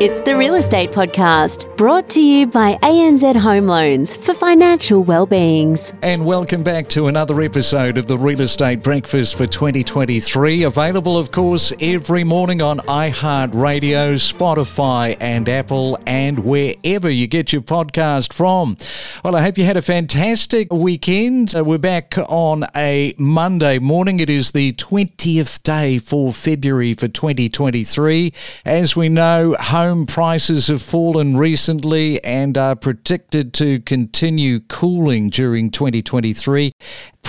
It's the Real Estate Podcast, brought to you by ANZ Home Loans for financial well-beings. And welcome back to another episode of the Real Estate Breakfast for 2023. Available, of course, every morning on iHeartRadio, Spotify, and Apple, and wherever you get your podcast from. Well, I hope you had a fantastic weekend. Uh, we're back on a Monday morning. It is the 20th day for February for 2023. As we know, home home prices have fallen recently and are predicted to continue cooling during 2023.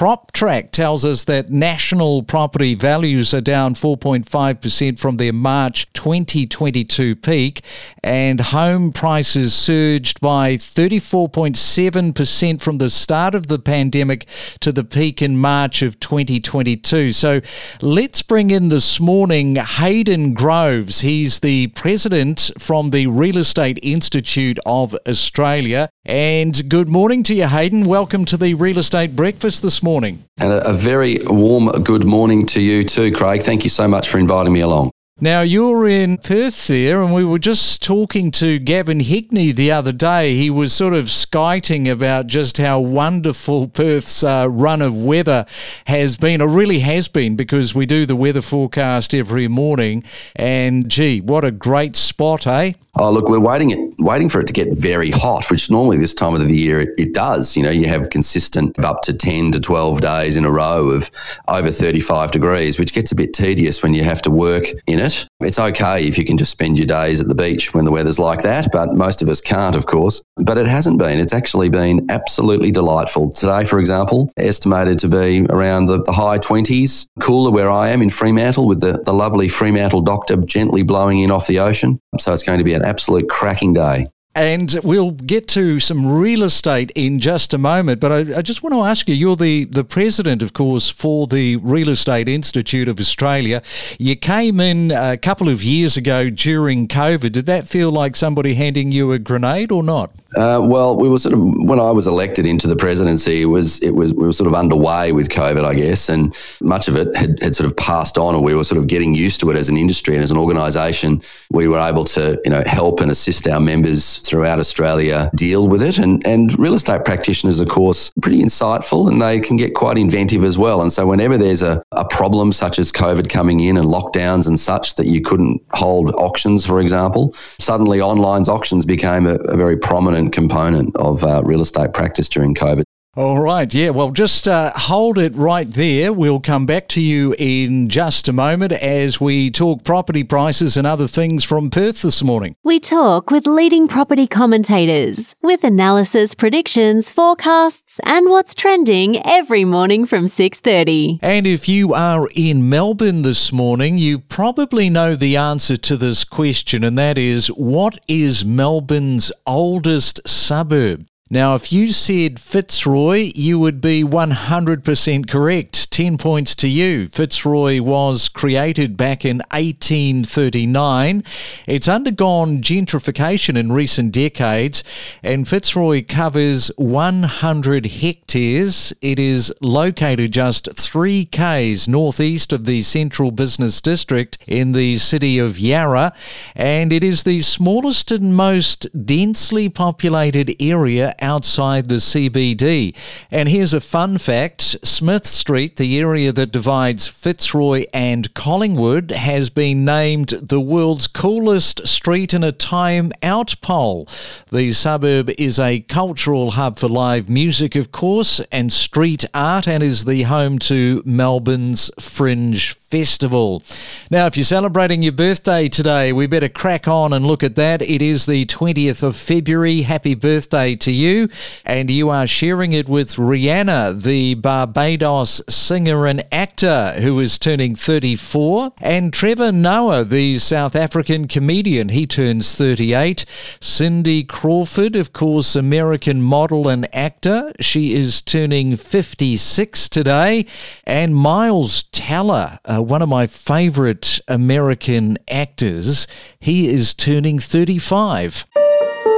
PropTrack tells us that national property values are down 4.5% from their March 2022 peak, and home prices surged by 34.7% from the start of the pandemic to the peak in March of 2022. So let's bring in this morning Hayden Groves. He's the president from the Real Estate Institute of Australia. And good morning to you, Hayden. Welcome to the Real Estate Breakfast this morning. And a, a very warm good morning to you too, Craig. Thank you so much for inviting me along. Now, you're in Perth there, and we were just talking to Gavin Hegney the other day. He was sort of skiting about just how wonderful Perth's uh, run of weather has been, or really has been, because we do the weather forecast every morning. And gee, what a great spot, eh? Oh, look, we're waiting it, waiting for it to get very hot, which normally this time of the year it, it, does. You know, you have consistent up to 10 to 12 days in a row of over 35 degrees, which gets a bit tedious when you have to work in it. It's okay if you can just spend your days at the beach when the weather's like that, but most of us can't, of course. But it hasn't been. It's actually been absolutely delightful. Today, for example, estimated to be around the, the high 20s, cooler where I am in Fremantle with the, the lovely Fremantle doctor gently blowing in off the ocean. So it's going to be an absolute cracking day. And we'll get to some real estate in just a moment. But I, I, just want to ask you you're the, the president, of course, for the Real Estate Institute of Australia. You came in a couple of years ago during COVID. Did that feel like somebody handing you a grenade or not? Uh, well, we were sort of when I was elected into the presidency, it was it was we were sort of underway with COVID, I guess, and much of it had, had sort of passed on, or we were sort of getting used to it as an industry and as an organisation. We were able to you know help and assist our members throughout Australia deal with it, and and real estate practitioners, of course, pretty insightful, and they can get quite inventive as well. And so whenever there's a, a problem such as COVID coming in and lockdowns and such that you couldn't hold auctions, for example, suddenly online auctions became a, a very prominent component of uh, real estate practice during COVID. All right, yeah. Well, just uh, hold it right there. We'll come back to you in just a moment as we talk property prices and other things from Perth this morning. We talk with leading property commentators with analysis, predictions, forecasts, and what's trending every morning from 6:30. And if you are in Melbourne this morning, you probably know the answer to this question and that is what is Melbourne's oldest suburb? Now, if you said Fitzroy, you would be 100% correct. 10 points to you. Fitzroy was created back in 1839. It's undergone gentrification in recent decades, and Fitzroy covers 100 hectares. It is located just 3 k's northeast of the central business district in the city of Yarra, and it is the smallest and most densely populated area outside the CBD. And here's a fun fact Smith Street, the area that divides Fitzroy and Collingwood, has been named the world's coolest street in a time out poll. The suburb is a cultural hub for live music, of course, and street art, and is the home to Melbourne's Fringe Festival. Now, if you're celebrating your birthday today, we better crack on and look at that. It is the 20th of February. Happy birthday to you. And you are sharing it with Rihanna, the Barbados singer and actor who is turning 34, and Trevor Noah, the South African comedian. He turns 38. Cindy Crawford, of course, American model and actor. She is turning 56 today. And Miles Teller, uh, one of my favorite American actors, he is turning 35.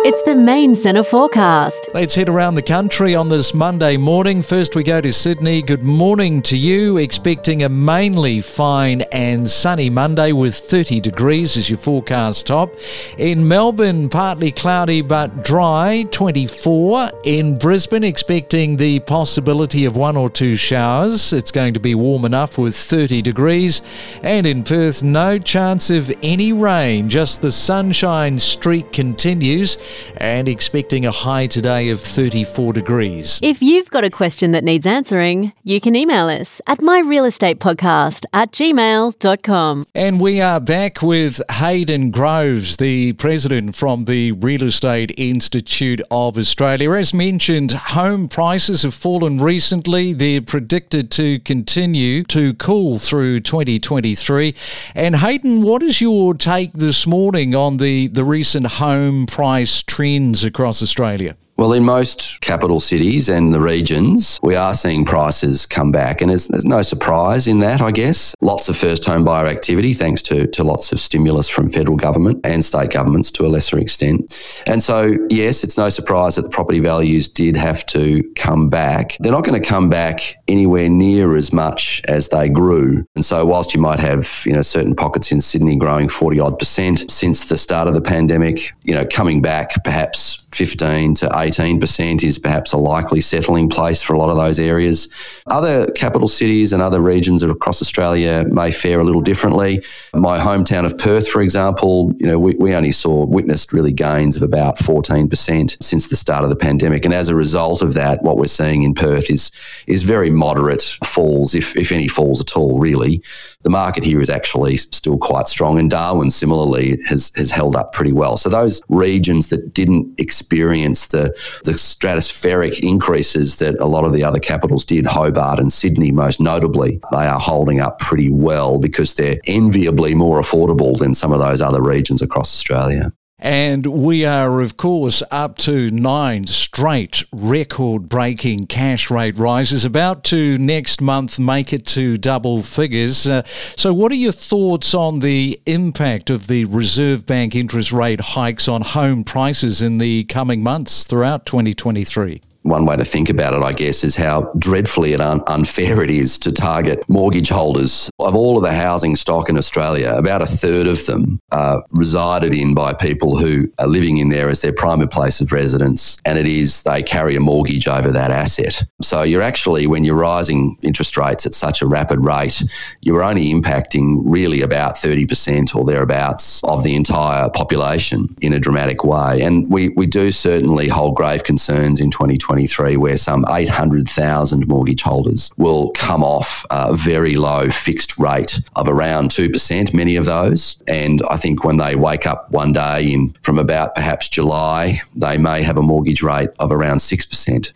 It's the main centre forecast. Let's head around the country on this Monday morning. First, we go to Sydney. Good morning to you. Expecting a mainly fine and sunny Monday with 30 degrees as your forecast top. In Melbourne, partly cloudy but dry, 24. In Brisbane, expecting the possibility of one or two showers. It's going to be warm enough with 30 degrees. And in Perth, no chance of any rain, just the sunshine streak continues and expecting a high today of 34 degrees. If you've got a question that needs answering, you can email us at myrealestatepodcast at gmail.com. And we are back with Hayden Groves, the president from the Real Estate Institute of Australia. As mentioned, home prices have fallen recently. They're predicted to continue to cool through 2023. And Hayden, what is your take this morning on the, the recent home price trends across Australia? Well, in most capital cities and the regions, we are seeing prices come back. And there's, there's, no surprise in that, I guess. Lots of first home buyer activity, thanks to, to lots of stimulus from federal government and state governments to a lesser extent. And so, yes, it's no surprise that the property values did have to come back. They're not going to come back anywhere near as much as they grew. And so, whilst you might have, you know, certain pockets in Sydney growing 40 odd percent since the start of the pandemic, you know, coming back perhaps 15 to 18% is perhaps a likely settling place for a lot of those areas. Other capital cities and other regions across Australia may fare a little differently. My hometown of Perth, for example, you know, we, we only saw, witnessed really gains of about 14% since the start of the pandemic. And as a result of that, what we're seeing in Perth is, is very moderate falls, if, if any falls at all, really. The market here is actually still quite strong. And Darwin, similarly, has, has held up pretty well. So those regions that didn't experience experience the, the stratospheric increases that a lot of the other capitals did, Hobart and Sydney most notably. They are holding up pretty well because they're enviably more affordable than some of those other regions across Australia. And we are, of course, up to nine straight record breaking cash rate rises, about to next month make it to double figures. Uh, so, what are your thoughts on the impact of the Reserve Bank interest rate hikes on home prices in the coming months throughout 2023? One way to think about it, I guess, is how dreadfully un- unfair it is to target mortgage holders. Of all of the housing stock in Australia, about a third of them are resided in by people who are living in there as their primary place of residence, and it is they carry a mortgage over that asset. So you're actually, when you're rising interest rates at such a rapid rate, you're only impacting really about 30% or thereabouts of the entire population in a dramatic way. And we, we do certainly hold grave concerns in 2020 2023, where some 800,000 mortgage holders will come off a very low fixed rate of around 2%, many of those. And I think when they wake up one day in from about perhaps July, they may have a mortgage rate of around 6%.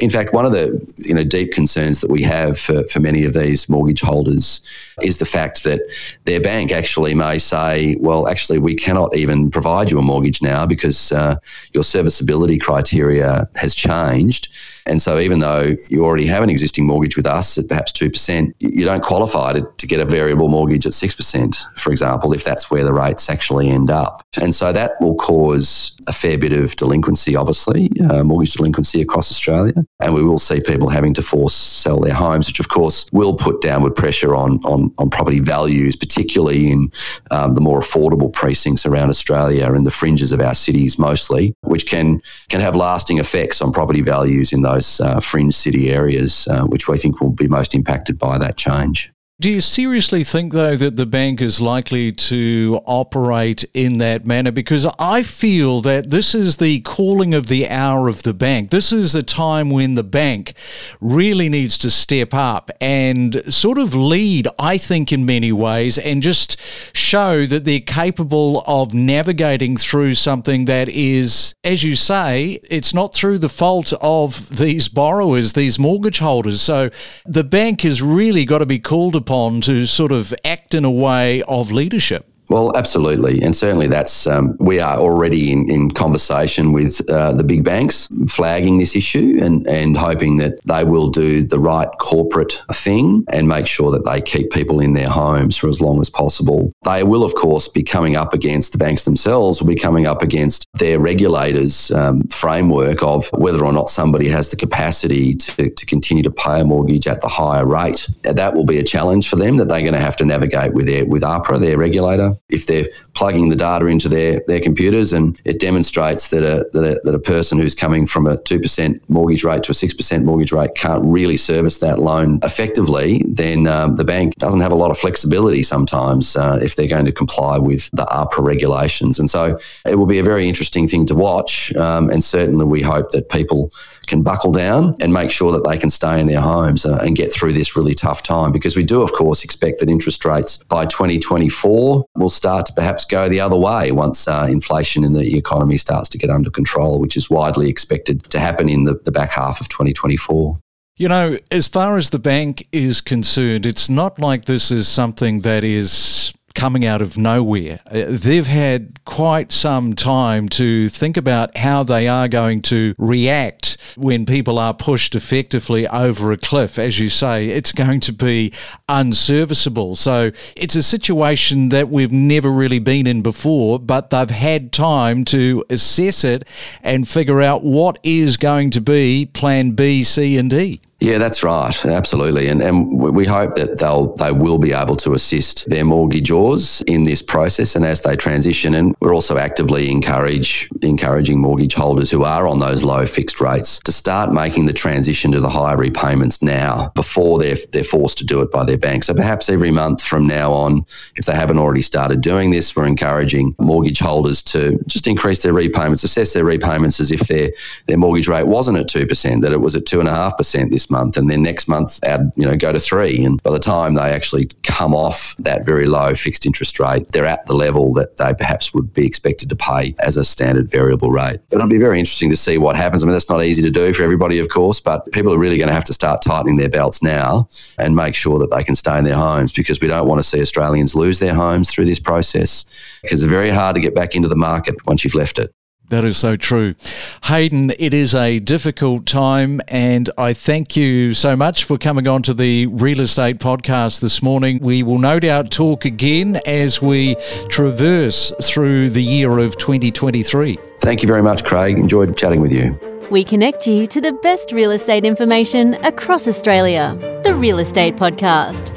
In fact, one of the you know deep concerns that we have for, for many of these mortgage holders is the fact that their bank actually may say, well, actually, we cannot even provide you a mortgage now because uh, your serviceability criteria has changed. And so, even though you already have an existing mortgage with us at perhaps 2%, you don't qualify to, to get a variable mortgage at 6%, for example, if that's where the rates actually end up. And so, that will cause a fair bit of delinquency, obviously, uh, mortgage delinquency across Australia. And we will see people having to force sell their homes, which, of course, will put downward pressure on, on, on property values, particularly in um, the more affordable precincts around Australia and the fringes of our cities mostly, which can, can have lasting effects on property values in those those uh, fringe city areas, uh, which we think will be most impacted by that change. Do you seriously think, though, that the bank is likely to operate in that manner? Because I feel that this is the calling of the hour of the bank. This is the time when the bank really needs to step up and sort of lead, I think, in many ways, and just show that they're capable of navigating through something that is, as you say, it's not through the fault of these borrowers, these mortgage holders. So the bank has really got to be called upon upon to sort of act in a way of leadership? Well, absolutely. And certainly that's, um, we are already in, in conversation with uh, the big banks, flagging this issue and, and hoping that they will do the right corporate thing and make sure that they keep people in their homes for as long as possible. They will, of course, be coming up against the banks themselves, will be coming up against their regulators' um, framework of whether or not somebody has the capacity to, to continue to pay a mortgage at the higher rate. That will be a challenge for them that they're going to have to navigate with their, with APRA, their regulator if they're plugging the data into their, their computers and it demonstrates that a, that a, that a person who's coming from a 2% mortgage rate to a 6% mortgage rate can't really service that loan effectively, then um, the bank doesn't have a lot of flexibility sometimes uh, if they're going to comply with the APRA regulations. And so it will be a very interesting thing to watch. Um, and certainly we hope that people can buckle down and make sure that they can stay in their homes uh, and get through this really tough time because we do, of course, expect that interest rates by 2024 will start to perhaps go the other way once uh, inflation in the economy starts to get under control, which is widely expected to happen in the, the back half of 2024. You know, as far as the bank is concerned, it's not like this is something that is coming out of nowhere. Uh, they've had quite some time to think about how they are going to react when people are pushed effectively over a cliff. As you say, it's going to be unserviceable. So it's a situation that we've never really been in before, but they've had time to assess it and figure out what is going to be plan B, C, and D. Yeah, that's right. Absolutely. And, and we hope that they'll, they will be able to assist their mortgagors in this process and as they transition. And we're also actively encourage, encouraging mortgage holders who are on those low fixed rates to start making the transition to the higher repayments now before they're, they're forced to do it by their bank. So perhaps every month from now on, if they haven't already started doing this, we're encouraging mortgage holders to just increase their repayments, assess their repayments as if their, their mortgage rate wasn't at 2%, that it was at 2.5% month, and then next month add, you know, go to three. And by the time they actually come off that very low fixed interest rate, they're at the level that they perhaps would be expected to pay as a standard variable rate. But it'll be very interesting to see what happens. I mean, that's not easy to do for everybody, of course, but people are really going to have to start tightening their belts now and make sure that they can stay in their homes because we don't want to see Australians lose their homes through this process because it's very hard to get back into the market once you've left it. That is so true. Hayden, it is a difficult time, and I thank you so much for coming on to the Real Estate Podcast this morning. We will no doubt talk again as we traverse through the year of 2023. Thank you very much, Craig. Enjoyed chatting with you. We connect you to the best real estate information across Australia. The Real Estate Podcast.